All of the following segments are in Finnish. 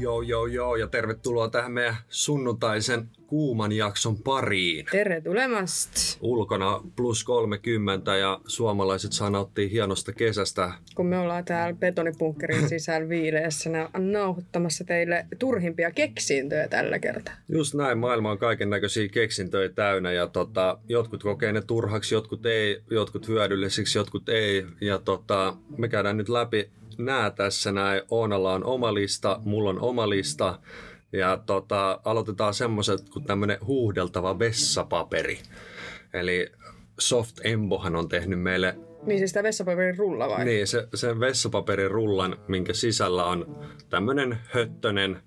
Joo, joo, joo, ja tervetuloa tähän meidän sunnuntaisen kuuman jakson pariin. Tervetulemast. Ulkona plus 30 ja suomalaiset saa nauttia hienosta kesästä. Kun me ollaan täällä betonipunkkerin sisällä viileessä nauhoittamassa teille turhimpia keksintöjä tällä kertaa. Just näin, maailma on kaiken näköisiä keksintöjä täynnä ja tota, jotkut kokee ne turhaksi, jotkut ei, jotkut hyödyllisiksi, jotkut ei. Ja tota, me käydään nyt läpi nää tässä näin. Oonalla on oma lista, mulla on oma lista. Ja tota, aloitetaan semmoiset kuin tämmöinen huuhdeltava vessapaperi. Eli Soft Embohan on tehnyt meille niin siis sitä vessapaperin rulla vai? Niin, se, sen vessapaperin rullan, minkä sisällä on tämmöinen höttönen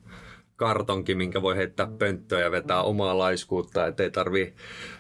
kartonki, minkä voi heittää pönttöön ja vetää omaa laiskuutta, ettei tarvi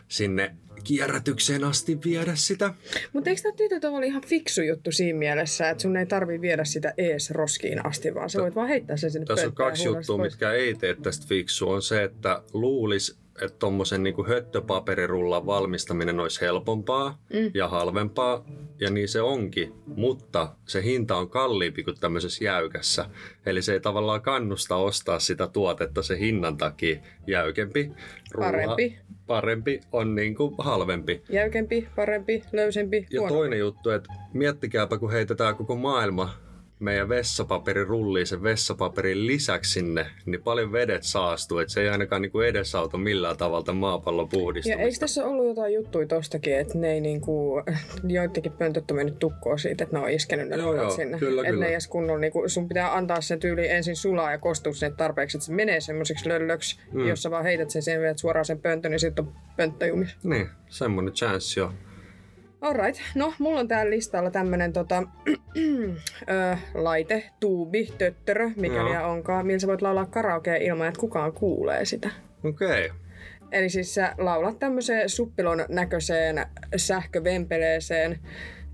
sinne kierrätykseen asti viedä sitä. Mutta eikö tämä tytöt ole ihan fiksu juttu siinä mielessä, että sun ei tarvi viedä sitä ees roskiin asti, vaan sä voit vaan heittää sen sinne Tässä on kaksi juttua, pois. mitkä ei tee tästä fiksu. On se, että luulis, että tuommoisen niin höttöpaperirullan valmistaminen olisi helpompaa mm. ja halvempaa, ja niin se onkin, mutta se hinta on kalliimpi kuin tämmöisessä jäykässä. Eli se ei tavallaan kannusta ostaa sitä tuotetta se hinnan takia jäykempi. Rulla, parempi. Parempi on niin kuin halvempi. Jäykempi, parempi, löysempi, Ja huonompi. toinen juttu, että miettikääpä kun heitetään koko maailma meidän vessapaperin rulliin sen vessapaperin lisäksi sinne, niin paljon vedet saastuu, että se ei ainakaan niin kuin edesauta millään tavalla maapallon puhdistumista. Ja eikö tässä ollut jotain juttuja tostakin, että ne ei niin kuin, joidenkin pöntöt on mennyt tukkoon siitä, että ne on iskenyt ne joo, joo, sinne. Kyllä, että kyllä. ne edes kunnolla, niin kuin, sun pitää antaa sen tyyli ensin sulaa ja kostua sen tarpeeksi, että se menee semmoiseksi löllöksi, mm. jos sä vaan heität sen sen suoraan sen pöntön, niin sitten on pönttö jumis. Niin, semmoinen chance jo. Alright, no mulla on täällä listalla tämmönen tota, ö, laite, tuubi, töttörö, mikä no. onkaan, millä sä voit laulaa karaokea ilman, että kukaan kuulee sitä. Okei. Okay. Eli siis sä laulat tämmöiseen suppilon näköiseen sähkövempeleeseen,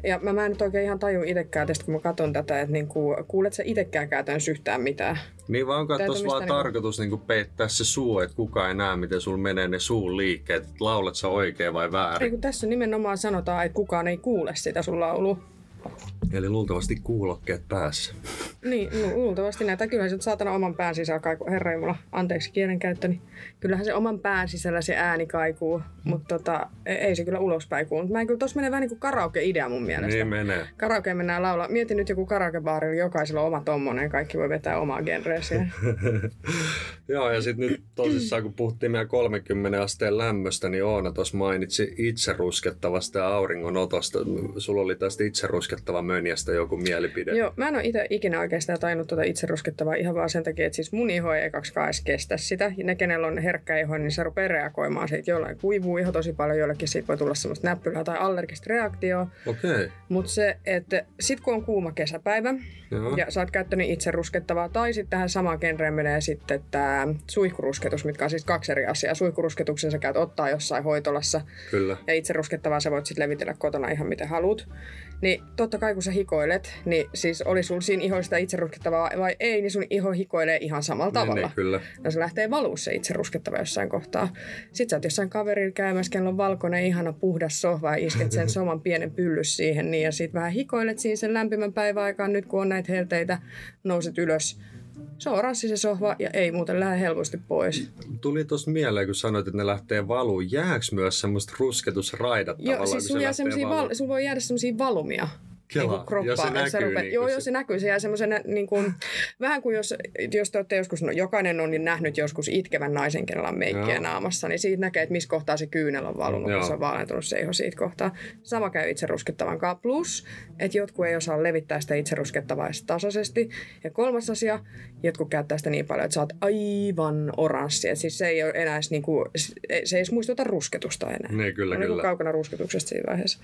ja mä, mä en nyt oikein ihan taju itsekään tästä, kun mä katson tätä, että niinku, kuulet sä itsekään käytännössä yhtään mitään. Niin vaan onko tuossa vaan niinku... tarkoitus niinku peittää se suu, että kukaan ei näe, miten sulla menee ne suun liikkeet, että laulat sä oikein vai väärin? Ei kun tässä nimenomaan sanotaan, että kukaan ei kuule sitä sun laulua. Eli luultavasti kuulokkeet päässä. Niin, luultavasti näitä. Kyllähän se saatana oman pään sisällä kaikuu. Herra Jumala, anteeksi kielenkäyttöni. Kyllähän se oman pään sisällä se ääni kaikuu, mutta tota, e- ei se kyllä ulospäin kuulu. Mä en kyllä, tossa menee vähän niin kuin karaoke-idea mun mielestä. Niin menee. Karaoke mennään laulaa. Mietin nyt joku karaokebaari, jokaisella on oma tommonen, kaikki voi vetää omaa genreä Joo, ja sitten nyt tosissaan, kun puhuttiin meidän 30 asteen lämmöstä, niin Oona tuossa mainitsi itse ruskettavasta ja auringonotosta. Sulla oli tästä itse ruskettava mönjästä joku mielipide. Joo, mä en ole itse ikinä oikeastaan tainnut tuota itse ruskettavaa ihan vaan sen takia, että siis mun iho ei edes kestä sitä. Ja ne, kenellä on herkkä iho, niin se rupeaa reagoimaan siitä. Jollain kuivuu iho tosi paljon, jollekin siitä voi tulla semmoista näppylää tai allergista reaktioa. Okei. Okay. Mutta se, että sit kun on kuuma kesäpäivä Joo. ja sä oot käyttänyt itse ruskettavaa, tai sitten tähän samaan genreen menee sitten tämä suihkurusketus, mitkä on siis kaksi eri asiaa. Suihkurusketuksen sä käyt ottaa jossain hoitolassa. Kyllä. Ja itse ruskettavaa sä voit sitten levitellä kotona ihan miten haluat. Niin totta kai kun sä hikoilet, niin siis oli sun siinä ihoista itse ruskettavaa vai ei, niin sun iho hikoilee ihan samalla tavalla. Niin, niin, kyllä. No se lähtee valuu se itse ruskettava jossain kohtaa. Sitten sä oot jossain kaverilla käymässä, kello on valkoinen, ihana puhdas sohva ja isket sen soman pienen pyllys siihen niin ja sitten vähän hikoilet siinä sen lämpimän päivän aikaan nyt kun on näitä helteitä, nouset ylös se on rassi se sohva ja ei muuten lähde helposti pois. Tuli tuossa mieleen, kun sanoit, että ne lähtee valuun. Jääkö myös semmoista rusketusraidat Joo, siis sulla, val- sulla voi jäädä semmoisia valumia Kela. Niin kroppaa. Ja se näkyy. Rupeat, niin joo, joo, se näkyy. Se jää semmoisen, niin kuin, vähän kuin jos, jos te olette joskus, no jokainen on niin nähnyt joskus itkevän naisen, kenellä on meikkiä joo. naamassa, niin siitä näkee, että missä kohtaa se kyynel on valunut, kun se on vaalentunut se iho siitä kohtaa. Sama käy itse ruskettavan kanssa. Plus, että jotkut ei osaa levittää sitä itse ruskettavaa tasaisesti. Ja kolmas asia, jotkut käyttää sitä niin paljon, että sä oot aivan oranssi. Että siis se ei ole enää edes, niin kuin, se ei edes muistuta rusketusta enää. Niin, kyllä, on niinku kyllä. Niin kaukana rusketuksesta siinä vaiheessa.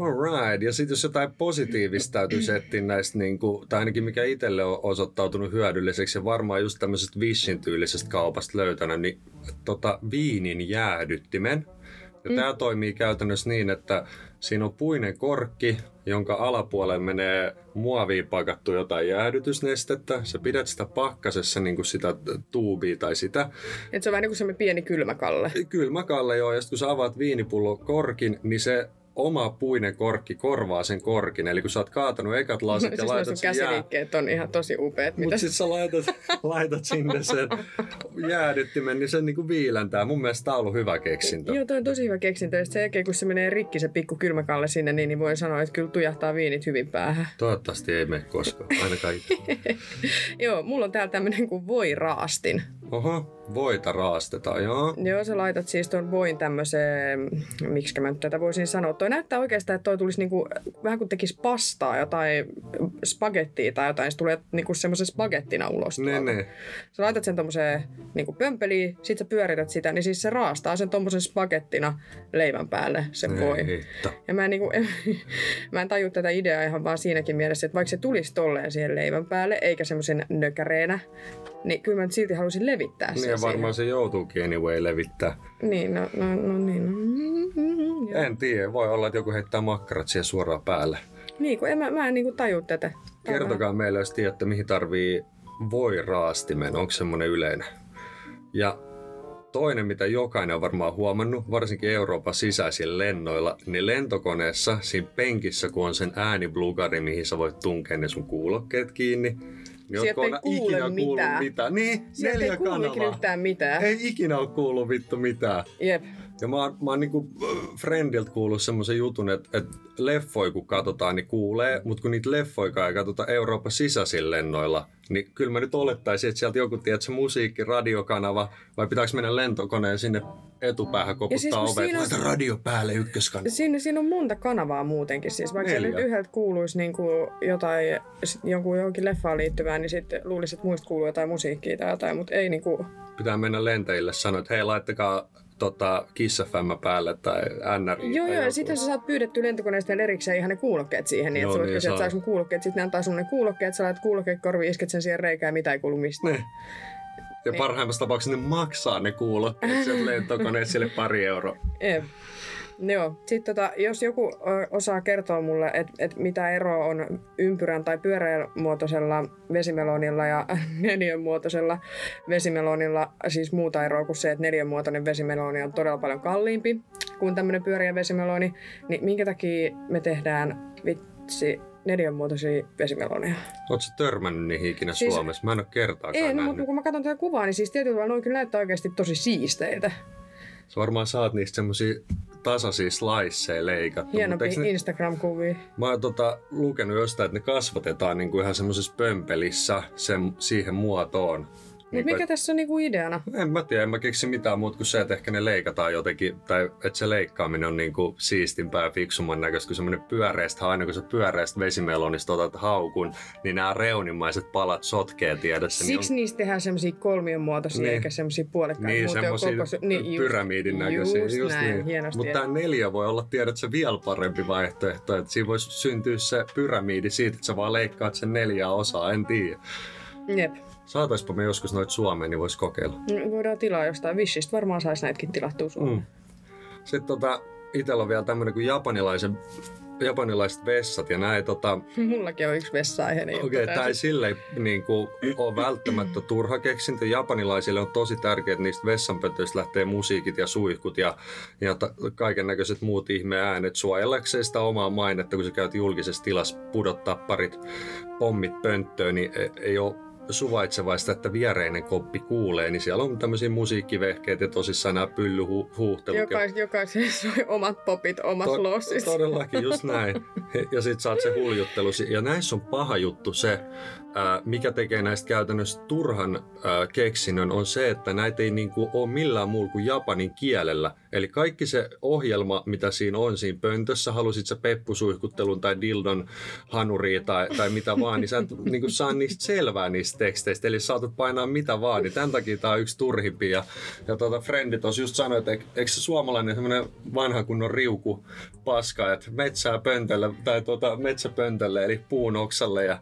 Alright. Ja sitten jos jotain positiivista täytyy etsiä näistä, niin kuin, tai ainakin mikä itselle on osoittautunut hyödylliseksi ja varmaan just tämmöisestä Vishin tyylisestä kaupasta löytänyt, niin tota, viinin jäähdyttimen. Ja mm. tämä toimii käytännössä niin, että siinä on puinen korkki, jonka alapuolelle menee muoviin pakattu jotain jäähdytysnestettä. Sä pidät sitä pakkasessa niin kuin sitä tuubia tai sitä. Et se on vähän niin kuin semmoinen pieni kylmäkalle. Kylmäkalle, joo. Ja sitten kun sä avaat viinipullo korkin, niin se oma puinen korkki korvaa sen korkin. Eli kun sä oot kaatanut ekat lasit ja siis laitat sen jää... käsiliikkeet on ihan tosi upeat. Mutta Mitä... sit sä laitat, laitat sinne sen jäädyttimen, niin se niinku viilentää. Mun mielestä tää on ollut hyvä keksintö. Joo, toi on tosi hyvä keksintö. Ja sen jälkeen, kun se menee rikki se pikku kylmäkalle sinne, niin, niin voin sanoa, että kyllä tujahtaa viinit hyvin päähän. Toivottavasti ei mene koskaan, ainakaan itse. Joo, mulla on täällä tämmönen kuin voiraastin. Oho, voita raastetaan, joo. Joo, sä laitat siis tuon voin tämmöiseen, miksi mä nyt tätä voisin sanoa. Toi näyttää oikeastaan, että toi tulisi niinku, vähän kuin tekisi pastaa, jotain spagettia tai jotain. Se tulee niinku semmoisen spagettina ulos. Ne, ne. Sä laitat sen tommoseen niinku pömpeliin, sit sä pyörität sitä, niin siis se raastaa sen tommosen spagettina leivän päälle, se voi. Ja mä en, niinku, mä en taju tätä ideaa ihan vaan siinäkin mielessä, että vaikka se tulisi tolleen siihen leivän päälle, eikä semmoisen nökäreenä, niin kyllä mä nyt silti halusin levittää sen Niin varmaan se joutuukin anyway levittää. Niin, no, no, no niin. No. Mm, joo. En tiedä, voi olla, että joku heittää makkarat siihen suoraan päälle. Niin, kun en, mä, mä en niinku taju tätä. Kertokaa meille, jos tiedätte, mihin tarvii voi raastimen, onko semmoinen yleinen. Ja toinen, mitä jokainen on varmaan huomannut, varsinkin Euroopan sisäisillä lennoilla, niin lentokoneessa siinä penkissä, kun on sen ääniblugari, mihin sä voit tunkea ne sun kuulokkeet kiinni, Sieltä ei kuule ikinä mitään. mitään? Niin, Sieltä neljä ei ikinä kanavaa. yhtään mitään. Ei ikinä ole kuullut vittu mitään. Jep. Ja mä oon, mä oon niinku Friendiltä kuullut semmoisen jutun, että, että leffoja kun katsotaan, niin kuulee, mutta kun niitä leffoja ei katsota Euroopan sisäisillä lennoilla, niin kyllä mä nyt olettaisin, että sieltä joku tiedät se musiikki, radiokanava, vai pitääkö mennä lentokoneen sinne etupäähän koputtaa siis ovet, siinä laita radio päälle ykköskanava. Siinä, siinä on monta kanavaa muutenkin. Siis vaikka se Neljä. nyt yhdeltä kuuluisi niin kuin jotain, jonkun johonkin leffaan liittyvää, niin sitten luulisi, että muista kuuluu jotain musiikkia tai jotain, mutta ei niin kuin... Pitää mennä lentäjille sanoa, että hei laittakaa tota, Kiss FM päälle tai NRI. Joo, joo, ja sitten sä saat pyydetty lentokoneesta vielä erikseen ihan ne kuulokkeet siihen, niin Joo, että sä voit niin kysyä, että kuulokkeet, sitten ne antaa sun ne kuulokkeet, sä laitat kuulokkeet korviin, isket sen siihen reikään, mitä ei kuulu mistään. Ne. Ja Niin. parhaimmassa tapauksessa ne maksaa ne kuulokkeet sieltä lentokoneesta sille pari euroa. Jep. Joo. Sitten tota, jos joku osaa kertoa mulle, että et mitä eroa on ympyrän tai pyöreän muotoisella vesimelonilla ja neliön muotoisella vesimelonilla, siis muuta eroa kuin se, että neljän muotoinen vesimeloni on todella paljon kalliimpi kuin tämmöinen pyöreä vesimeloni, niin minkä takia me tehdään vitsi neljän muotoisia vesimeloneja? Oletko törmännyt niihin ikinä Siis- Suomessa? Mä en ole kertaakaan Ei, nähnyt. mutta kun mä katson tätä kuvaa, niin siis tietyllä tavalla noin kyllä näyttää oikeasti tosi siisteitä. Sä varmaan saat niistä semmosia tasaisia sliceja leikattu. Eikö ne, Instagram-kuvia. mä oon tota, lukenut jostain, että ne kasvatetaan niinku ihan semmoisessa pömpelissä sen, siihen muotoon. Mutta mikä tässä on niinku ideana? En mä tiedä, en mä keksi mitään muuta kuin se, että ehkä ne leikataan jotenkin, tai että se leikkaaminen on niinku siistimpää ja fiksumman näköistä, kun semmoinen pyöreästä, aina kun sä pyöreästä vesimelonista otat haukun, niin nämä reunimaiset palat sotkee tiedätkö. niin Siksi niistä tehdään semmoisia kolmion muotoisia, Niin. eikä semmoisia puolikkaita. Niin, on semmoisia koko- niin, just- pyramidin näköisiä. Just, näin, hienosti. Mutta tämä neljä voi olla, tiedätkö, vielä parempi vaihtoehto. Että siinä voisi syntyä se pyramidi siitä, että sä vaan leikkaat sen neljää osaa, en tiedä. Jep. Saataispa me joskus noita Suomeen, niin voisi kokeilla. No, Voidaan tilaa jostain. Wishistä varmaan saisi näitäkin tilattua Suomeen. Mm. Sitten tota, itsellä on vielä tämmöinen kuin japanilaisen, japanilaiset vessat ja näin tota, Mullakin on yksi vessa-aiheinen juttu Okei, okay, tässä. tämä ei silleen niin kuin, ole välttämättä turha keksintö. Japanilaisille on tosi tärkeää, että niistä vessanpöntöistä lähtee musiikit ja suihkut ja, ja kaiken näköiset muut ihme äänet suojellakseen sitä omaa mainetta, kun sä käyt julkisessa tilassa pudottaa parit pommit pönttöön, niin ei, ei ole suvaitsevaista, että viereinen koppi kuulee, niin siellä on tämmöisiä musiikkivehkeitä ja tosissaan nämä pyllyhuuhtelut. Jokais, jokaisen soi omat popit omassa To- lossissa. Todellakin, just näin. Ja sit saat se huljuttelu. Ja näissä on paha juttu se, mikä tekee näistä käytännössä turhan keksinnön, on se, että näitä ei niinku ole millään muulla kuin japanin kielellä. Eli kaikki se ohjelma, mitä siinä on siinä pöntössä, halusit sä peppusuihkuttelun tai dildon hanuria tai, tai mitä vaan, niin sä et niinku saa niistä selvää niistä teksteistä. Eli saatat painaa mitä vaan, niin tämän takia tämä on yksi turhimpia. Ja tuota, Frendi tuossa just sanoi, että eikö- se suomalainen semmoinen vanha kunnon riuku paska, että metsää pöntölle, tai tuota, metsäpöntölle, eli puun oksalle ja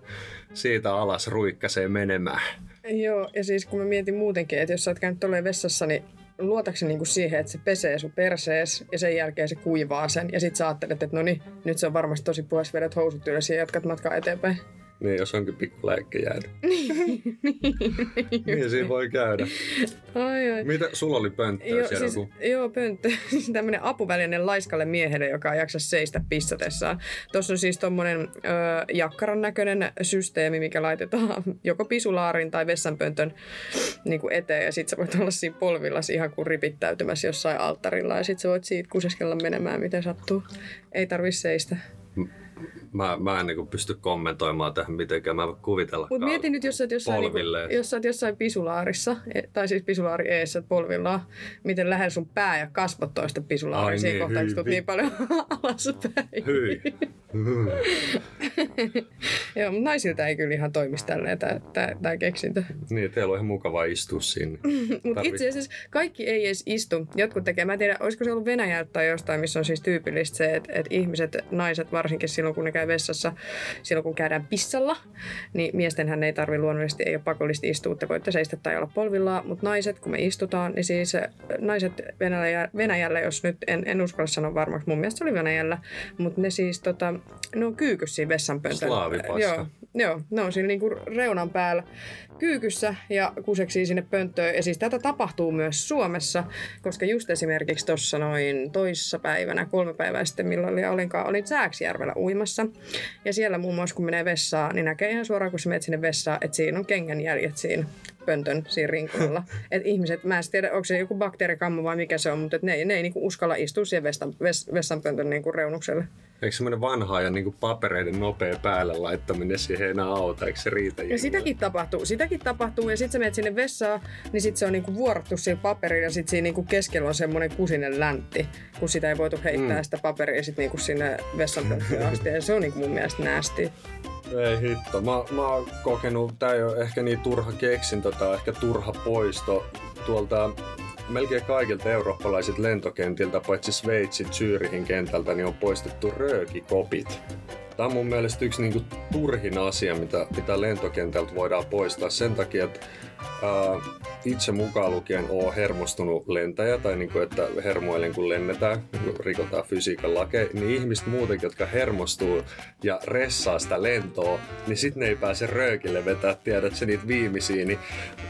siitä alas ruikkasee menemään. Joo, ja siis kun mä mietin muutenkin, että jos sä oot käynyt tolleen vessassa, niin luotatko se niinku siihen, että se pesee sun persees ja sen jälkeen se kuivaa sen. Ja sit sä ajattelet, että no niin, nyt se on varmasti tosi puhes, vedät housut ylös ja jatkat matkaa eteenpäin. Niin, jos onkin pikku jäädä. niin, siinä voi käydä. Ai, ai. Mitä, sulla oli pönttö Joo, siellä siis, joku? joo, pönttö. Siis tämmöinen apuväline laiskalle miehelle, joka ei jaksa seistä pissatessaan. Tuossa on siis tommonen ö, jakkaran näköinen systeemi, mikä laitetaan joko pisulaarin tai vessanpöntön niin kuin eteen. Ja sit sä voit olla siinä polvillas ihan kuin ripittäytymässä jossain alttarilla. Ja sit sä voit siitä kuseskella menemään, miten sattuu. Ei tarvi seistä. Mä, mä en niin pysty kommentoimaan tähän mitenkään. Mä en kuvitella. Mutta mieti nyt, jos sä oot jossain, polvilleen. jos sä oot jossain pisulaarissa, e- tai siis pisulaari eessä polvillaan, miten lähellä sun pää ja kasvot toista pisulaaria siinä niin, kohtaa, kun niin paljon alaspäin. Hyi. Joo, mutta naisilta ei kyllä ihan toimisi tälleen tämä keksintö. niin, teillä on ihan mukava istua sinne. Mutta itse asiassa kaikki ei edes istu. Jotkut tekee, mä en tiedä, olisiko se ollut Venäjältä tai jostain, missä on siis tyypillistä se, että, että ihmiset, naiset varsinkin silloin, kun ne käy vessassa, silloin kun käydään pissalla, niin miestenhän ei tarvi luonnollisesti, ei ole pakollista istua, te voitte seistä tai olla polvillaan, mutta naiset, kun me istutaan, niin siis äh, naiset Venäjällä, Venäjällä jos nyt en, en uskalla sanoa varmaksi, mun mielestä se oli Venäjällä, mutta ne siis tota, ne on kyykyssä siinä vessanpöntön. Slaavipaska. Joo, Joo, ne on siinä niinku reunan päällä kyykyssä ja kuseksii sinne pönttöön. Ja siis tätä tapahtuu myös Suomessa, koska just esimerkiksi tuossa noin toissa päivänä, kolme päivää sitten, milloin oli, olinkaan, olin Sääksjärvellä uimassa. Ja siellä muun muassa, kun menee vessaan, niin näkee ihan suoraan, kun sä menet sinne vessaan, että siinä on kengän jäljet siinä pöntön siinä rinkulalla. että ihmiset, mä en tiedä, onko se joku bakteerikammo vai mikä se on, mutta et ne, ei- ne ei niinku uskalla istua siihen vessan, ves, vessanpöntön niinku reunukselle. Eikö semmoinen vanha ja niin papereiden nopea päälle laittaminen siihen enää auta? Eikö se riitä? Ja sitäkin tapahtuu, sitäkin tapahtuu. Ja sitten sä menet sinne vessaan, niin sitten se on niinku vuorottu siinä paperilla ja sitten siinä niinku keskellä on semmoinen kusinen läntti, kun sitä ei voitu heittää mm. sitä paperia sit niinku sinne vessanpönttöön asti. Ja se on niinku mun mielestä näästi. Ei hitto. Mä, mä oon kokenut, tää ei ole ehkä niin turha keksintö tai ehkä turha poisto tuolta melkein kaikilta eurooppalaisilta lentokentiltä, paitsi Sveitsin Zyrihin kentältä, niin on poistettu röökikopit. Tämä on mun mielestä yksi niinku turhin asia, mitä, mitä lentokentältä voidaan poistaa sen takia, että ää, itse mukaan lukien oon hermostunut lentäjä tai niinku, että hermoilen kun lennetään, rikotaan fysiikan lakeja, niin ihmiset muutenkin, jotka hermostuu ja ressaa sitä lentoa, niin sit ne ei pääse röökille vetää, tiedät se niitä viimeisiä, niin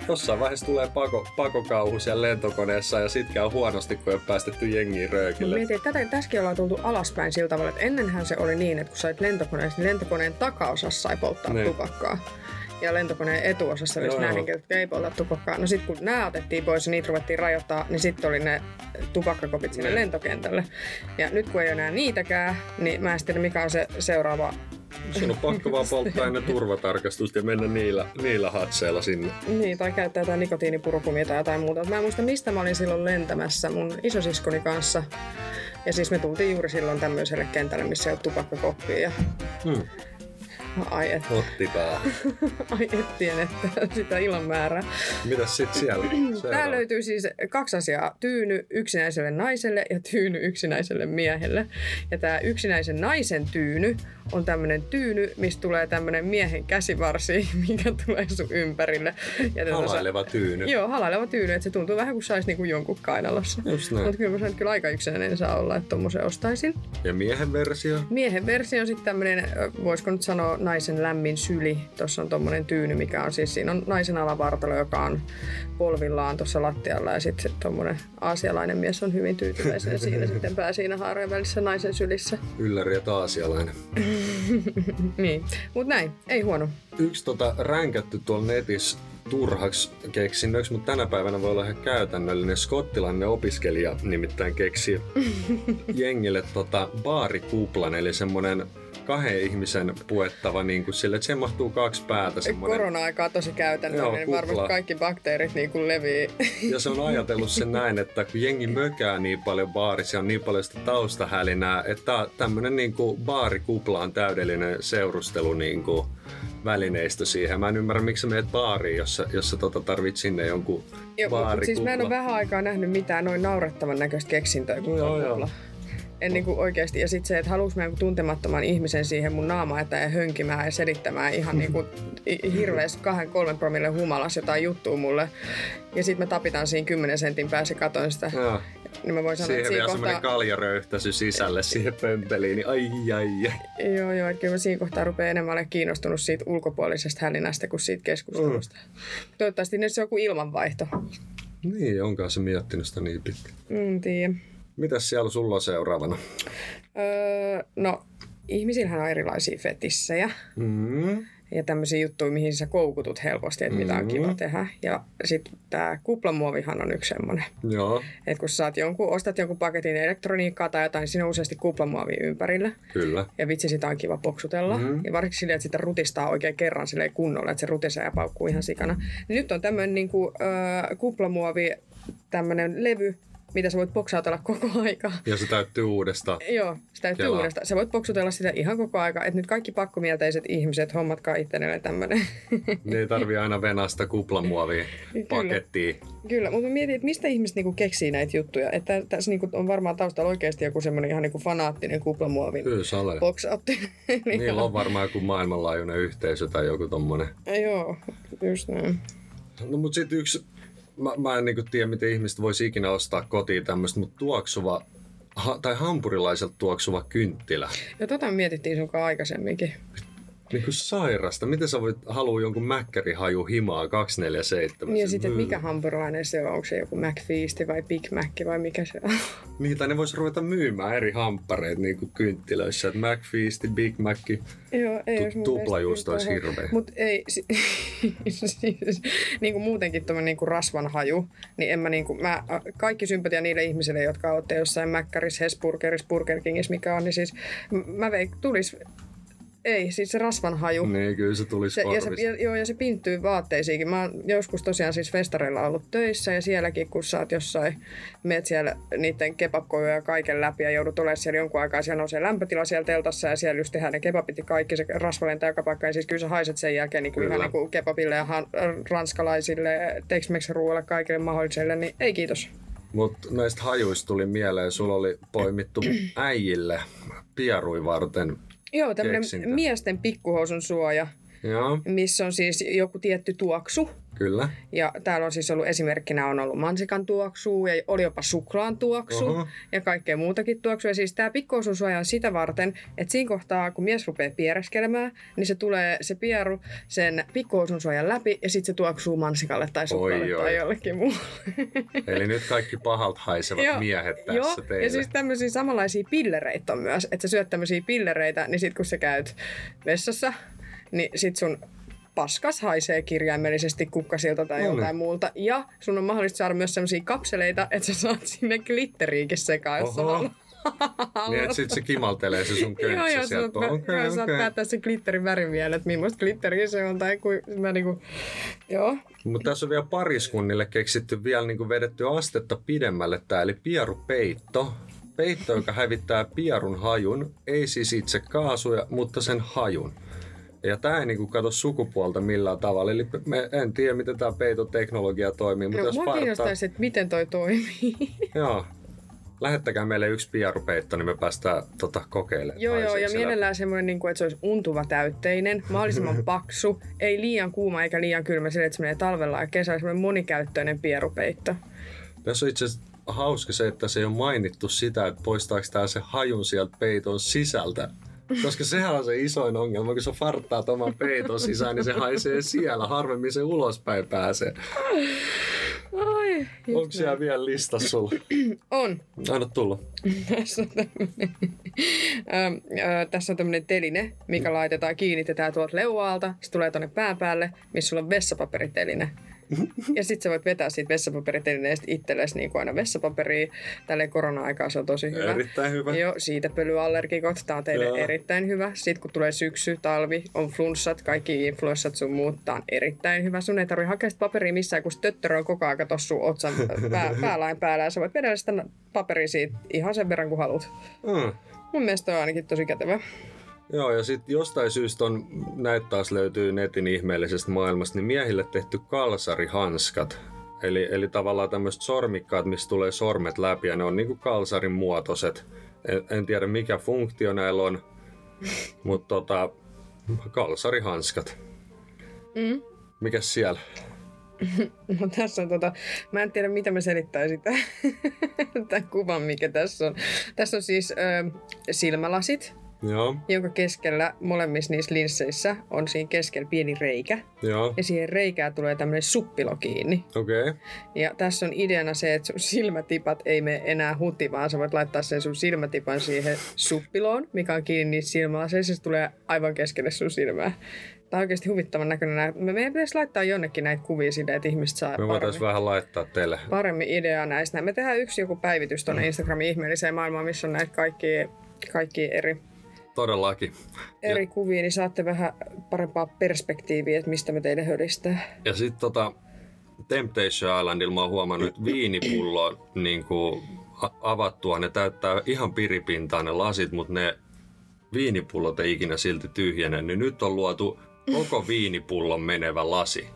jossain vaiheessa tulee pako, pakokauhu siellä lentokoneessa ja sit käy huonosti, kun ei ole päästetty jengiin röökille. Mietin, että tätä, tässäkin ollaan tultu alaspäin sillä tavalla, että ennenhän se oli niin, että kun sait lentokoneessa, niin lentokoneen takaosassa sai polttaa Niin. tupakkaa. Ja lentokoneen etuosassa oli Joo, nämä henkilöt, jotka ei polta tupakkaa. No sitten kun nämä otettiin pois ja niitä ruvettiin rajoittaa, niin sitten oli ne tupakkakopit sinne Niin. lentokentälle. Ja nyt kun ei enää niitäkään, niin mä en tiedä mikä on se seuraava Sun on pakko vaan polttaa ennen turvatarkastusta ja mennä niillä, niillä hatseilla sinne. Niin, tai käyttää jotain nikotiinipurkumia tai jotain muuta. Mä en muista, mistä mä olin silloin lentämässä mun isosiskoni kanssa. Ja siis me tultiin juuri silloin tämmöiselle kentälle, missä ei ole tupakkakoppia. Ja Hmm. Ai et, Otti päähän. ai ettien, että sitä ilon määrää. Mitäs sit siellä? Tää löytyy siis kaksi asiaa. Tyyny yksinäiselle naiselle ja tyyny yksinäiselle miehelle. Ja tämä yksinäisen naisen tyyny on tämmöinen tyyny, mistä tulee tämmöinen miehen käsivarsi, mikä tulee sun ympärille. Ja sä- Halaileva tyyny. Joo, halaileva tyyny, että se tuntuu vähän kuin saisi niinku jonkun kainalossa. Just näin. Mutta kyllä mä sanon, että kyllä aika yksinäinen saa olla, että tommosen ostaisin. Ja miehen versio? Miehen versio on sitten tämmöinen, voisiko nyt sanoa naisen lämmin syli. Tuossa on tommonen tyyny, mikä on siis, siinä on naisen alavartalo, joka on polvillaan tuossa lattialla. Ja sitten tommonen aasialainen mies on hyvin tyytyväisen siinä sitten pää siinä haarojen välissä naisen sylissä. Ylläri ja taasialainen. Niin, mutta näin, ei huono. Yksi tota ränkätty tuolla netissä turhaksi keksinnöksi, mutta tänä päivänä voi olla ihan käytännöllinen. Skottilainen opiskelija nimittäin keksi jengille tota baarikuplan, eli semmonen kahden ihmisen puettava, niin kuin sille, että siihen mahtuu kaksi päätä. Semmonen, Korona-aikaa tosi käytännöllinen, Joo, varmasti kupla. kaikki bakteerit niin kuin levii. Ja se on ajatellut sen näin, että kun jengi mökää niin paljon baarissa ja on niin paljon sitä taustahälinää, että tämmöinen niin kuin baarikupla on täydellinen seurustelu niin kuin välineistö siihen. Mä en ymmärrä, miksi sä meet baariin, jos sä, jos sä tota tarvit sinne jonkun Joo, mut baarikupla. siis mä en ole vähän aikaa nähnyt mitään noin naurettavan näköistä keksintöä kuin Joo, joo. En niinku oikeasti. Ja sitten se, että mä jonkun tuntemattoman ihmisen siihen mun naamaa eteen ja hönkimään ja selittämään ihan niinku i- hirveässä kahden kolmen promille humalas jotain juttua mulle. Ja sitten mä tapitan siinä 10 sentin päässä ja katoin sitä. Joo. niin mä voin sanoa, Siihen että vielä siinä semmoinen kohtaa... kaljaröyhtäsy sisälle siihen pömpeliin, niin ai ai ai. Joo, joo, että kyllä mä siinä kohtaa rupeaa enemmän olemaan kiinnostunut siitä ulkopuolisesta hälinästä kuin siitä keskustelusta. Mm. Toivottavasti nyt se on joku ilmanvaihto. Niin, onkaan se miettinyt sitä niin pitkään. Mm, tiedä. Mitäs siellä sulla on seuraavana? Öö, no, ihmisillähän on erilaisia fetissejä Mm. ja tämmöisiä juttuja, mihin sä koukutut helposti, että mitä on kiva tehdä. Ja sitten tämä kuplamuovihan on yksi semmoinen. Joo, Että kun saat jonkun, ostat jonkun paketin elektroniikkaa tai jotain, niin siinä on useasti kuplamuovia ympärillä. kyllä. Ja vitsi, sitä on kiva poksutella. Mm. Ja varsinkin silleen, että sitä rutistaa oikein kerran silleen kunnolla, että se rutisee ja paukkuu ihan sikana. Niin nyt on tämmöinen niin kuin, äh, kuplamuovi, tämmöinen levy, mitä sä voit poksautella koko aika. Ja se täyttyy uudestaan. Joo, sitä täytyy Kelaa. uudestaan. Sä voit poksutella sitä ihan koko aika. Että nyt kaikki pakkomielteiset ihmiset, hommatkaa itselleen tämmöinen. Niin ei tarvii aina venasta kuplamuovia pakettiin. Kyllä, mutta mä mietin, että mistä ihmiset niinku keksii näitä juttuja. Että tässä niinku on varmaan taustalla oikeasti joku semmoinen ihan niinku fanaattinen kuplamuovin Kyllä boksautti. niin, Niillä on varmaan joku maailmanlaajuinen yhteisö tai joku tommonen. Joo, just näin. No mut sit yksi, mä, mä en niinku tiedä miten ihmiset voisi ikinä ostaa kotiin tämmöistä, mutta tuoksuva, ha, tai hampurilaiselta tuoksuva kynttilä. Ja me mietittiin sun kanssa aikaisemminkin. Niinku sairasta. Miten sä voit halua jonkun mäkkärihaju himaa 247? Niin ja sitten, että mikä hampurilainen se on, onko se joku McFeast vai Big Mac vai mikä se on. Niin, tai ne vois ruveta myymään eri hamppareita niinku kynttilöissä. Et McFeast, Big Mac. Joo, ei Tu- tuplajuusto olisi hirveä. Mutta ei, si- siis, niin kuin muutenkin tuommoinen niin kuin rasvan haju, niin en mä, niin kuin, mä kaikki sympatia niille ihmisille, jotka olette jossain Mäkkärissä, Hesburgerissa, Burger Kingissä, mikä on, niin siis mä veik, tulis, ei, siis se rasvan haju. Niin, kyllä se tulisi Se, ja, se, ja, joo, ja se pinttyy vaatteisiinkin. Mä oon joskus tosiaan siis festareilla ollut töissä ja sielläkin, kun sä oot jossain, meet siellä niiden kebabkojuja ja kaiken läpi ja joudut olemaan siellä jonkun aikaa, siellä nousee lämpötila siellä teltassa ja siellä just tehdään ne kebabit ja kaikki, se rasva lentää joka paikkaan. Ja siis kyllä sä haiset sen jälkeen niin kuin ihan niin kuin kebabille ja han, ranskalaisille, tex ruoalle kaikille mahdolliselle, niin ei kiitos. Mutta näistä hajuista tuli mieleen, sulla oli poimittu äijille pierui varten. Joo, tämmöinen miesten pikkuhousun suoja, Joo, missä on siis joku tietty tuoksu. Kyllä. Ja täällä on siis ollut esimerkkinä on ollut mansikan tuoksu ja oli jopa suklaan tuoksu Oho. ja kaikkea muutakin tuoksua. Ja siis tämä pikkuosuussuoja on sitä varten, että siinä kohtaa kun mies rupeaa piereskelemään, niin se tulee se pieru sen pikkuosun suojan läpi ja sitten se tuoksuu mansikalle tai suklaalle Oi, tai oi. jollekin muulle. Eli nyt kaikki pahalta haisevat Joo, miehet tässä Joo, teille. ja siis tämmöisiä samanlaisia pillereitä on myös, että sä syöt tämmöisiä pillereitä, niin sit kun sä käyt vessassa, niin sit sun paskas haisee kirjaimellisesti kukkasilta tai No niin. joltain muulta. Ja sun on mahdollista saada myös sellaisia kapseleita, että sä saat sinne glitteriikin sekaan, jos Oho. Niin, että sit se kimaltelee se sun Joo, köntsä joo, sä sieltä. Okei, okay, saat päättää sen glitterin värin vielä, että millaista glitteriä se on. Tai kuin, mä niinku, joo. Mutta tässä on vielä pariskunnille keksitty vielä niin vedetty astetta pidemmälle tää, eli pierupeitto. Peitto, joka hävittää pierun hajun, ei siis itse kaasuja, mutta sen hajun. Ja tämä ei niinku kato sukupuolta millään tavalla. Eli me en tiedä, miten tämä peitoteknologia toimii, mutta No, jos farttaa... kiinnostaisi, että miten toi toimii. Joo. Lähettäkää meille yksi pierupeitto, niin me päästään tota, kokeilemaan. Joo, joo, ja mielellään semmoinen, niin kuin, että se olisi untuva täytteinen, mahdollisimman paksu, ei liian kuuma eikä liian kylmä, sille, että se menee talvella ja kesällä semmoinen monikäyttöinen pierupeitto. Tässä on itse asiassa hauska se, että se ei ole mainittu sitä, että poistaako tämä se hajun sieltä peiton sisältä. Koska sehän on se isoin ongelma, kun sä farttaat oman peiton sisään, niin se haisee siellä. Harvemmin se ulospäin pääsee. Ai, Onko siellä vielä lista sulla? on. Anna tulla. Tässä on tämmöinen, ö, ö, tässä on tämmöinen teline, mikä laitetaan, kiinnitetään tuolta leuaalta, se tulee tuonne pään päälle, missä sulla on vessapaperiteline. Ja sit sä voit vetää siitä vessapaperitelineestä itsellesi niin kuin aina vessapaperia. Tälleen korona-aikaa se on tosi hyvä. Erittäin hyvä. Joo, siitä pölyallergikot. Tää on teille Joo. erittäin hyvä. Sitten kun tulee syksy, talvi, on flunssat, kaikki influenssat sun muut. Tää on erittäin hyvä. Sun ei tarvi hakea sitä paperia missään, kun töttörö on koko ajan tossa sun otsan pää, päälain päällä. Ja sä voit vedellä sitä paperia siitä ihan sen verran kuin haluat. Mm. Mun mielestä on ainakin tosi kätevä. Joo, ja sitten jostain syystä on, näitä taas löytyy netin ihmeellisestä maailmasta, niin miehille tehty kalsarihanskat. Eli, eli tavallaan tämmöiset sormikkaat, mistä tulee sormet läpi, ja ne on niinku kalsarin muotoiset. En, en tiedä mikä funktio näillä on, mutta tota, kalsarihanskat. Mm. Mikäs siellä? No, tässä on tota, mä en tiedä mitä mä selittäisin tämän kuvan, mikä tässä on. Tässä on siis ö, silmälasit, Joo, jonka keskellä molemmissa niissä linsseissä on siinä keskellä pieni reikä. joo, Ja siihen reikään tulee tämmöinen suppilo kiinni. okei. Okay. Ja tässä on ideana se, että sun silmätipat ei mene enää huti, vaan sä voit laittaa sen sun silmätipan siihen suppiloon, mikä on kiinni niissä silmälaseissa. Se tulee aivan keskelle sun silmää. Tämä on oikeasti huvittavan näköinen. Me meidän pitäisi laittaa jonnekin näitä kuvia silleen, että ihmiset saa Me voitaisiin vähän laittaa teille. paremmin ideaa näistä. Me tehdään yksi joku päivitys tuonne Instagramin ihmeelliseen maailmaan, missä on näitä kaikki, kaikki eri, Todellakin. eri kuvia, niin saatte vähän parempaa perspektiiviä, että mistä me teille hödistää. Ja sitten tota, Temptation Islandilla mä oon huomannut, että viinipullo niin kuin avattua, ne täyttää ihan piripintaan ne lasit, mutta ne viinipullot ei ikinä silti tyhjene, niin nyt on luotu koko viinipullon menevä lasi.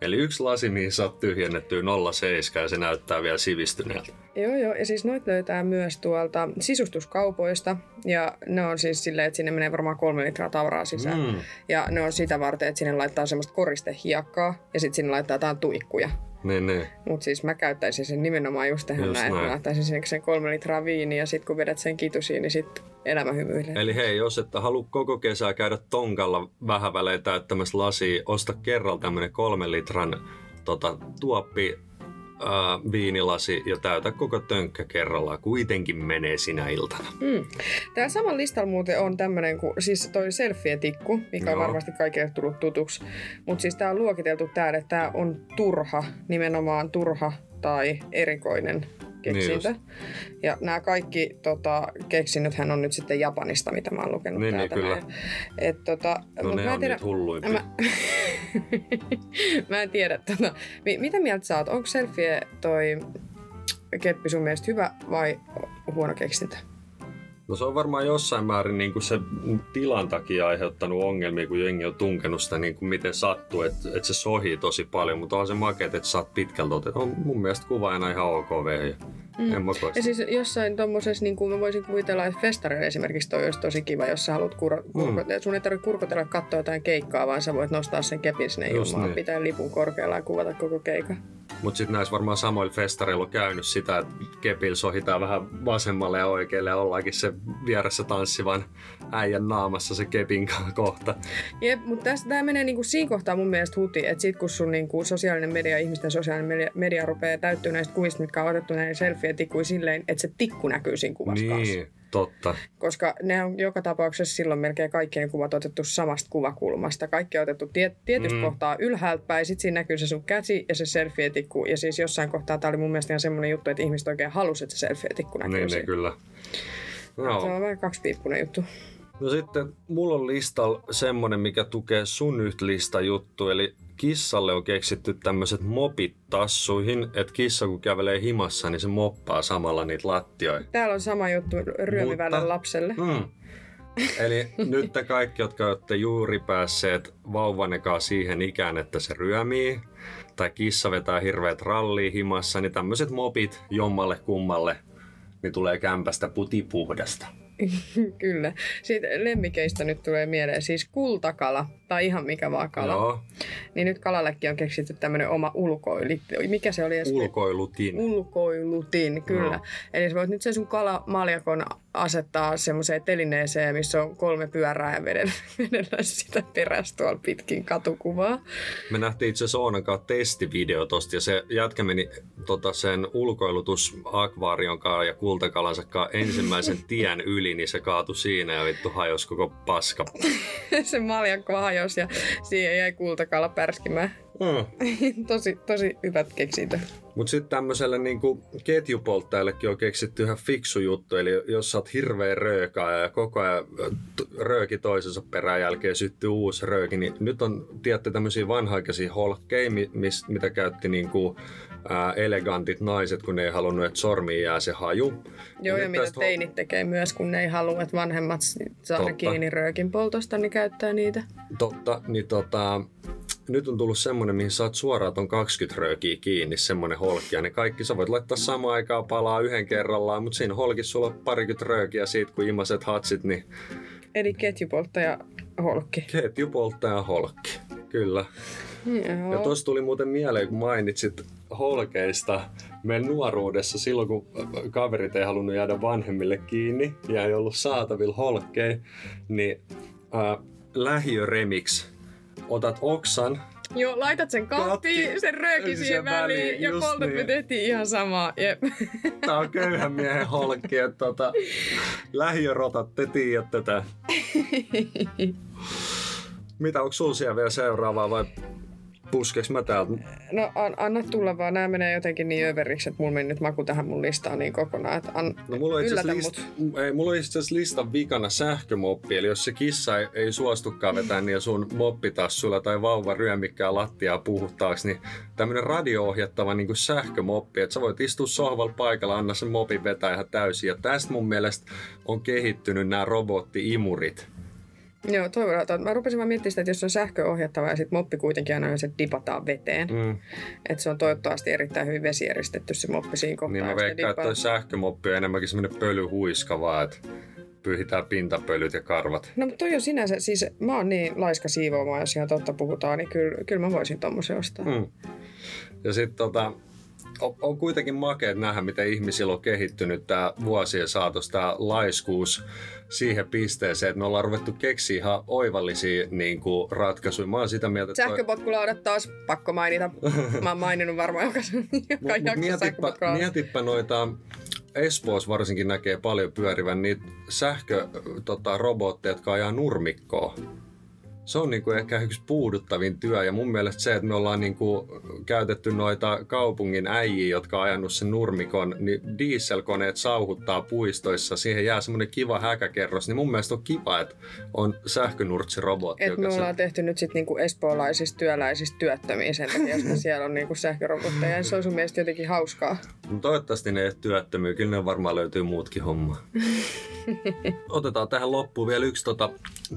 Eli yksi lasi, mihin saat tyhjennettyä 0,7 ja se näyttää vielä sivistyneeltä. Joo, joo. Ja siis noit löytää myös tuolta sisustuskaupoista. Ja ne on siis silleen, että sinne menee varmaan kolme litraa tavaraa sisään. Mm. Ja ne on sitä varten, että sinne laittaa semmoista koristehiekkaa ja sitten sinne laittaa jotain tuikkuja. Niin, niin. Mutta siis mä käyttäisin sen nimenomaan just tähän Just näin, että mä näin. laittaisin sinne sen kolme litraa viiniä ja sitten kun vedät sen kitusiin, niin sitten elämä hymyilee. Eli hei, jos et halua koko kesää käydä tonkalla vähän välein täyttämässä lasia, osta kerralla tämmönen kolmen litran tota, tuoppi ää, viinilasi ja täytä koko tönkkä kerrallaan. Kuitenkin menee sinä iltana. Mm. Täällä samalla listalla muuten on tämmönen kuin, siis toi selfie-tikku, mikä on Joo. varmasti kaikille tullut tutuksi. Mutta siis tää on luokiteltu täällä, että tää on turha, nimenomaan turha tai erikoinen keksintö. Niin ja nämä kaikki tota, keksinnöthän on nyt sitten Japanista, mitä mä oon lukenut Niin, niin, täältä. kyllä. näin. Et, tota, No mut ne mä en on tiedä, hulluimpia. Mä, mä en tiedä, tota, mi- mitä mieltä sä oot? Onko selfie toi keppi sun mielestä hyvä vai huono keksintö? No se on varmaan jossain määrin niin kuin se tilan takia aiheuttanut ongelmia, kun jengi on tunkenut sitä niin kuin miten sattuu, että, että se sohii tosi paljon, mutta on se makeet, että saat pitkältä otettu. On mun mielestä kuvaajana ihan ok vehje. Mm. En mä Ja siis jossain tommosessa, niin kuin mä voisin kuvitella, että festareilla esimerkiksi toi olisi tosi kiva, jos sä haluat kur- kurkotella. Mm. Sun ei tarvitse kurkotella katsoa jotain keikkaa, vaan sä voit nostaa sen kepin sinne Just ilmaan, niin. pitää lipun korkealla ja kuvata koko keikan. Mutta sitten näissä varmaan samoilla festareilla on käynyt sitä, että kepillä sohitaan vähän vasemmalle ja oikealle ja ollaankin se vieressä tanssivan äijän naamassa se kepin kohta. Jep, mutta tämä menee niinku siinä kohtaa mun mielestä huti, että sit kun sun niinku sosiaalinen media, ihmisten sosiaalinen media, media rupeaa täyttyä näistä kuvista, mitkä on otettu näiden selfie-tikkuja silleen, että se tikku näkyy siinä kuvassa kanssa. Niin, totta. Koska ne on joka tapauksessa silloin melkein kaikkien kuvat otettu samasta kuvakulmasta. Kaikki on otettu tie- tietystä mm. kohtaa ylhäältä päin, sitten siinä näkyy se sun käsi ja se selfie-tikku. Ja siis jossain kohtaa tämä oli mun mielestä ihan semmoinen juttu, että ihmiset oikein halusivat, että se selfie-tikku näkyy Niin, siinä. niin kyllä. Se Joo. on vähän kaksipiippunen juttu. No sitten mulla on listalla semmonen, mikä tukee sun yhtä listajuttu, eli kissalle on keksitty tämmöiset mopit tassuihin, että kissa kun kävelee himassa, niin se moppaa samalla niitä lattioita. Täällä on sama juttu ryömivälle Mutta- lapselle. Mm. Eli nyt te kaikki, jotka olette juuri päässeet vauvanekaan siihen ikään, että se ryömii, tai kissa vetää hirveät rallia himassa, niin tämmöiset mopit jommalle kummalle, niin tulee kämpästä putipuhdasta. Kyllä. Siitä lemmikeistä nyt tulee mieleen siis kultakala tai ihan mikä vaan kala. Joo, Niin nyt kalallekin on keksitty tämmöinen oma ulkoili. Mikä se oli edes? ulkoilutin. Ulkoilutin, kyllä. Joo. Eli sä voit nyt sen sun kalamaljakon asettaa semmoiseen telineeseen, missä on kolme pyörää ja vedellä, vedellä sitä perässä tuolla pitkin katukuvaa. Me nähtiin itse asiassa Oonan kanssa testivideo tosta ja se jätkä meni tota, sen ulkoilutus akvaarion kanssa ja kultakalansa kanssa ensimmäisen tien yli, niin se kaatui siinä ja vittu hajosi koko paska. se maljakko hajosi ja siihen jäi kultakala pärskimään. Mm. tosi, tosi hyvät keksintö. Mutta sitten tämmöiselle niinku ketjupolttajallekin on keksitty ihan fiksu juttu, eli jos sä oot hirveä röökaaja ja koko ajan rööki toisensa perään jälkeen syttyy uusi rööki, niin nyt on, tiedätte, tämmöisiä vanhaikaisia holkkeja, mi- mis, mitä käytti niinku, ää, elegantit naiset, kun ne ei halunnut, että sormiin jää se haju. Joo, ja nyt mitä tästä hol- teinit tekee myös, kun ne ei halua, että vanhemmat saa Totta. kiinni röökin poltosta, niin käyttää niitä. Totta, niin tota, nyt on tullut semmonen, mihin saat suoraan ton 20 röökiä kiinni, semmonen holkki. Ja ne kaikki, sä voit laittaa samaan aikaan palaa yhden kerrallaan, mutta siinä holkissa sulla on parikymmentä röökiä siitä, kun imaset hatsit, niin Eli ketjupolttaja holkki. ketjupolttaja holkki. Kyllä. Joo. Ja tuossa tuli muuten mieleen, kun mainitsit holkeista. Meidän nuoruudessa, silloin kun kaverit ei halunnut jäädä vanhemmille kiinni ja ei ollut saatavilla holkkeja, niin äh, lähiöremix. Otat oksan, Joo, laitat sen kattiin, Katti, sen rööki sen siihen väliin, väliin, ja poltat me niin. tehtiin ihan samaa. Jep. Tää on köyhän miehen holkki, että tota, lähiörotat, te tiedätte tätä. Mitä, onko sulla siellä vielä seuraavaa vai puskeks mä täältä? No an, anna tulla vaan, nämä menee jotenkin niin överiksi, että mulla meni nyt maku tähän mun listaan niin kokonaan. Että an, No mulla on itse asiassa mut. list, ei, mulla on itse asiassa listan vikana sähkömoppi, eli jos se kissa ei, ei suostukaan vetää niin sun moppitassulla tai vauva ryömikkää lattiaa puhuttaaksi, niin tämmönen radio-ohjattava niin sähkömoppi, että sä voit istua sohvalla paikalla, anna sen mopin vetää ihan täysin. Ja tästä mun mielestä on kehittynyt nämä robotti-imurit. Joo, toivon, että mä rupesin vaan miettimään sitä, että jos on sähköohjattava ja sitten moppi kuitenkin aina se dipataan veteen. Mm. Että se on toivottavasti erittäin hyvin vesieristetty se moppi siinä kohtaa. Niin mä veikkaan, että toi sähkömoppi on enemmänkin semmonen pölyhuiska vaan, että pyyhitään pintapölyt ja karvat. No mutta toi on sinänsä, siis mä oon niin laiska siivoamaan, jos ihan totta puhutaan, niin kyllä, kyllä mä voisin tommosen ostaa. Mm. Ja sitten tota, on, on kuitenkin makea nähdä, miten ihmisillä on kehittynyt tämä vuosien saatossa tämä laiskuus siihen pisteeseen, että me ollaan ruvettu keksiä ihan oivallisia niin kuin, ratkaisuja. Mä oon sitä mieltä, että... Sähköpotkulaudat taas, pakko mainita. Mä oon maininnut varmaan joka, joka Mut- mut jakso mietipä, mietipä noita, Espoossa varsinkin näkee paljon pyörivän niitä sähkörobotteja, tota, jotka ajaa nurmikkoa. Se on niinku ehkä yksi puuduttavin työ ja mun mielestä se, että me ollaan niinku käytetty noita kaupungin äijiä, jotka on ajanut sen nurmikon, niin dieselkoneet sauhuttaa puistoissa, siihen jää semmoinen kiva häkäkerros, niin mun mielestä on kiva, että on sähkönurtsirobotti. Et me ollaan tehty nyt sitten niinku espoolaisista työläisistä työttömiä sen takia, että siellä on niinku sähkörobotteja. Ja se on sun mielestä jotenkin hauskaa. No Toivottavasti ne ei ole työttömiä, kyllä ne varmaan löytyy muutkin homma. Otetaan tähän loppuun vielä yksi tota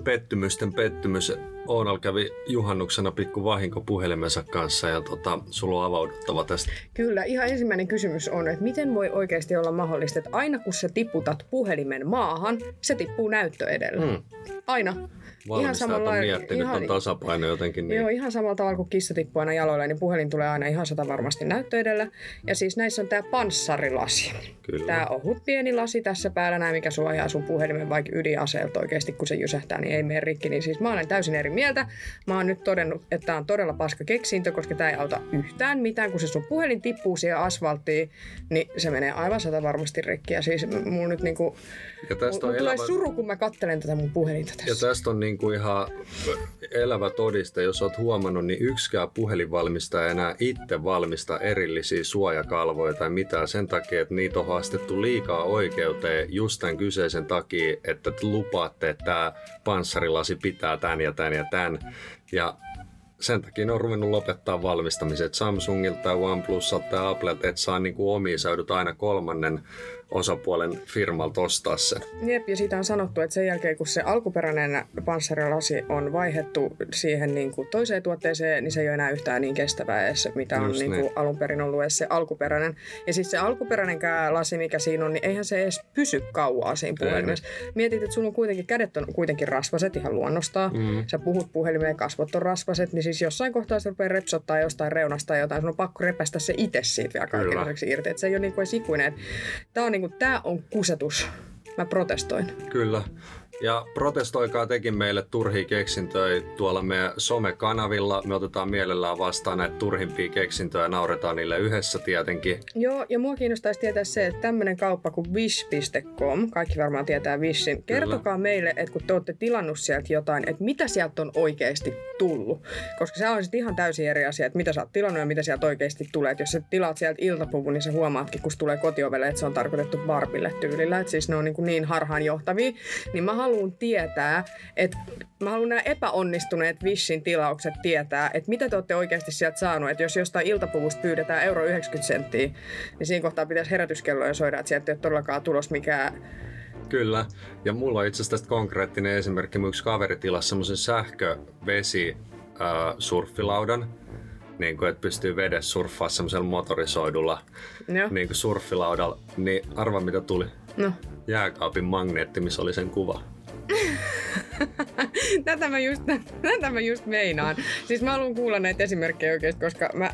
pettymysten pettymys. Oonal kävi juhannuksena pikku vahinko puhelimensa kanssa ja tota, sulla on avauduttava tästä. Kyllä, ihan ensimmäinen kysymys on, että miten voi oikeasti olla mahdollista, että aina kun sä tiputat puhelimen maahan, se tippuu näyttö edellä. Hmm. Aina. Valmistajat on lailla- miettinyt ihan- ton tasapaino jotenkin niin. Joo, ihan samalla tavalla kuin kissa tippuu aina jaloilla, niin puhelin tulee aina ihan sata varmasti näyttö edellä. Ja siis näissä on tämä panssarilasi. Kyllä. Tämä ohut pieni lasi tässä päällä, näin mikä suojaa sun puhelimen vaikka ydinaseelta oikeasti, kun se jysähtää, niin ei mene rikki. Niin siis mä olen täysin eri mieltä. Mä oon nyt todennut, että tämä on todella paska keksintö, koska tämä ei auta yhtään mitään. Kun se sun puhelin tippuu siihen asfalttiin, niin se menee aivan sata varmasti rikki. Ja siis mulla nyt niinku, ja tästä mulla on tulee elävä, suru, kun mä kattelen tätä mun puhelinta ja tässä. tästä on niinku ihan elävä todiste, jos oot huomannut, niin yksikään puhelinvalmistaja enää itse valmista erillisiä suojakalvoja tai mitään sen takia, että niitä on haastettu liikaa oikeuteen just tämän kyseisen takia, että te lupaatte, että tämä panssarilasi pitää tämän ja tämän ja tämän. Ja sen takia ne on ruvennut lopettaa valmistamiset Samsungilta OnePlusalta tai Applelta, että saa niinku omia, sä joudut aina kolmannen osapuolen firmalta ostaa se. Jep, ja siitä on sanottu, että sen jälkeen kun se alkuperäinen panssarilasi on vaihettu siihen niin kuin toiseen tuotteeseen, niin se ei ole enää yhtään niin kestävää edes, mitä on Just niin kuin niin. alun perin ollut edes se alkuperäinen. Ja siis se alkuperäinenkään lasi, mikä siinä on, niin eihän se edes pysy kauaa siinä puhelimessa. Mietit, että sulla on kuitenkin, kädet on kuitenkin rasvaset ihan luonnostaan. Mm. Sä puhut puhelimeen, kasvot on rasvaset, niin siis jossain kohtaa se rupeaa repsottaa jostain reunasta tai jotain. Sun on pakko repästä se itse siitä vielä kaikenlaiseksi irti. Että se ei ole niin kuin edes ikuinen. Tämä on, niin kuin, tää on kusetus. Mä protestoin. Kyllä. Ja protestoikaa tekin meille turhia keksintöjä tuolla meidän somekanavilla. Me otetaan mielellään vastaan näitä turhimpia keksintöjä ja nauretaan niille yhdessä tietenkin. Joo, ja mua kiinnostaisi tietää se, että tämmöinen kauppa kuin wish.com, kaikki varmaan tietää Wishin, kertokaa meille, että kun te olette tilannut sieltä jotain, että mitä sieltä on oikeasti tullut. Koska se on sitten ihan täysin eri asia, että mitä sä oot tilannut ja mitä sieltä oikeasti tulee. Et jos sä tilaat sieltä iltapuvun, niin sä huomaatkin, kun se tulee kotiovelle, että se on tarkoitettu Barbille tyylillä. Että siis ne on niin, niin harhaanjohtavia. Niin mä haluan tietää, että mä haluan nämä epäonnistuneet Wishin tilaukset tietää, että mitä te olette oikeasti sieltä saanut. Että jos jostain iltapuvusta pyydetään euro 90 senttiä, niin siinä kohtaa pitäisi herätyskelloja soida, että sieltä ei ole todellakaan tulos mikään Kyllä. Ja mulla on itse asiassa tästä konkreettinen esimerkki. Mun yksi kaveri tilasi semmoisen sähkövesi äh, surffilaudan. Niin kuin, että pystyy vedessä surffaa semmoisella motorisoidulla Joo. niin kuin surffilaudalla. Niin arva mitä tuli? No. Jääkaapin magneetti, missä oli sen kuva. tätä, mä just, tätä mä just meinaan. Siis mä haluan kuulla näitä esimerkkejä oikeasti, koska mä...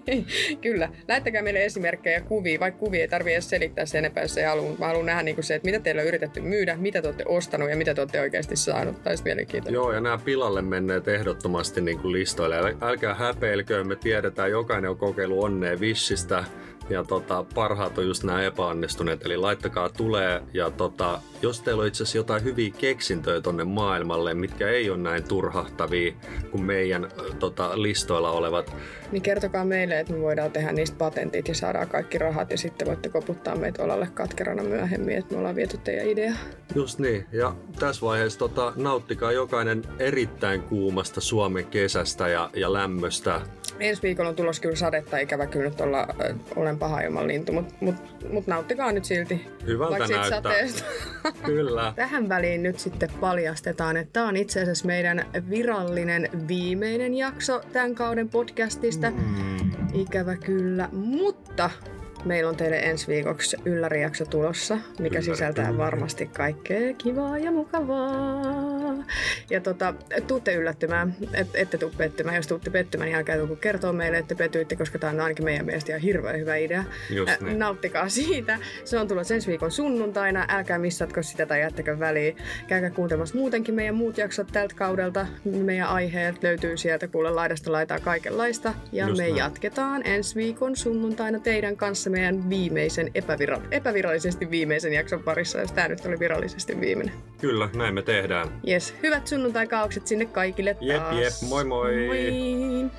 Kyllä, lähettäkää meille esimerkkejä kuvia, vaikka kuvia ei tarvitse edes selittää sen enempää, jos ei halua. Mä haluan nähdä niin kuin se, että mitä teillä on yritetty myydä, mitä te olette ostanut ja mitä te olette oikeasti saanut. Taisi mielenkiintoinen. Joo, ja nämä pilalle menneet ehdottomasti niin kuin listoille. Älkää häpeilkö, me tiedetään, jokainen on kokeillut onnea Vishistä ja tota, parhaat on just nämä epäonnistuneet, eli laittakaa tulee. Ja tota, jos teillä on itse asiassa jotain hyviä keksintöjä tonne maailmalle, mitkä ei ole näin turhahtavia kuin meidän tota, listoilla olevat. Niin kertokaa meille, että me voidaan tehdä niistä patentit ja saadaan kaikki rahat ja sitten voitte koputtaa meitä olalle katkerana myöhemmin, että me ollaan viety teidän idea. Just niin. Ja tässä vaiheessa tota, nauttikaa jokainen erittäin kuumasta Suomen kesästä ja, ja lämmöstä. Ensi viikolla on tulossa kyllä sadetta, ikävä kyllä nyt olla, äh, olen paha ilman lintu, mutta mut, mut nauttikaa nyt silti. Hyvältä näyttää. Sateesta. Kyllä. Tähän väliin nyt sitten paljastetaan, että tämä on itse asiassa meidän virallinen viimeinen jakso tämän kauden podcastista. Mm. Ikävä kyllä, mutta Meillä on teille ensi viikoksi yllärijakso tulossa, mikä Ylläri. sisältää varmasti kaikkea kivaa ja mukavaa. Ja tota, tuutte yllättymään, et, ette tuu pettymään. Jos tuutte pettymään, niin älkää tulko kertoa meille, että petyitte, koska tämä on ainakin meidän mielestä ihan hirveän hyvä idea. Just niin. Nauttikaa siitä. Se on tulossa ensi viikon sunnuntaina. Älkää missatko sitä tai jättäkö väliin. Käykää kuuntelemassa muutenkin meidän muut jaksot tältä kaudelta. Meidän aiheet löytyy sieltä kuule laidasta laitaa kaikenlaista. Ja Just me näin. jatketaan ensi viikon sunnuntaina teidän kanssa meidän viimeisen, epävira- epävirallisesti viimeisen jakson parissa, jos tämä nyt oli virallisesti viimeinen. Kyllä, näin me tehdään. Yes, hyvät sunnuntai-kaaukset sinne kaikille taas. Jep, jep, moi moi! Moi!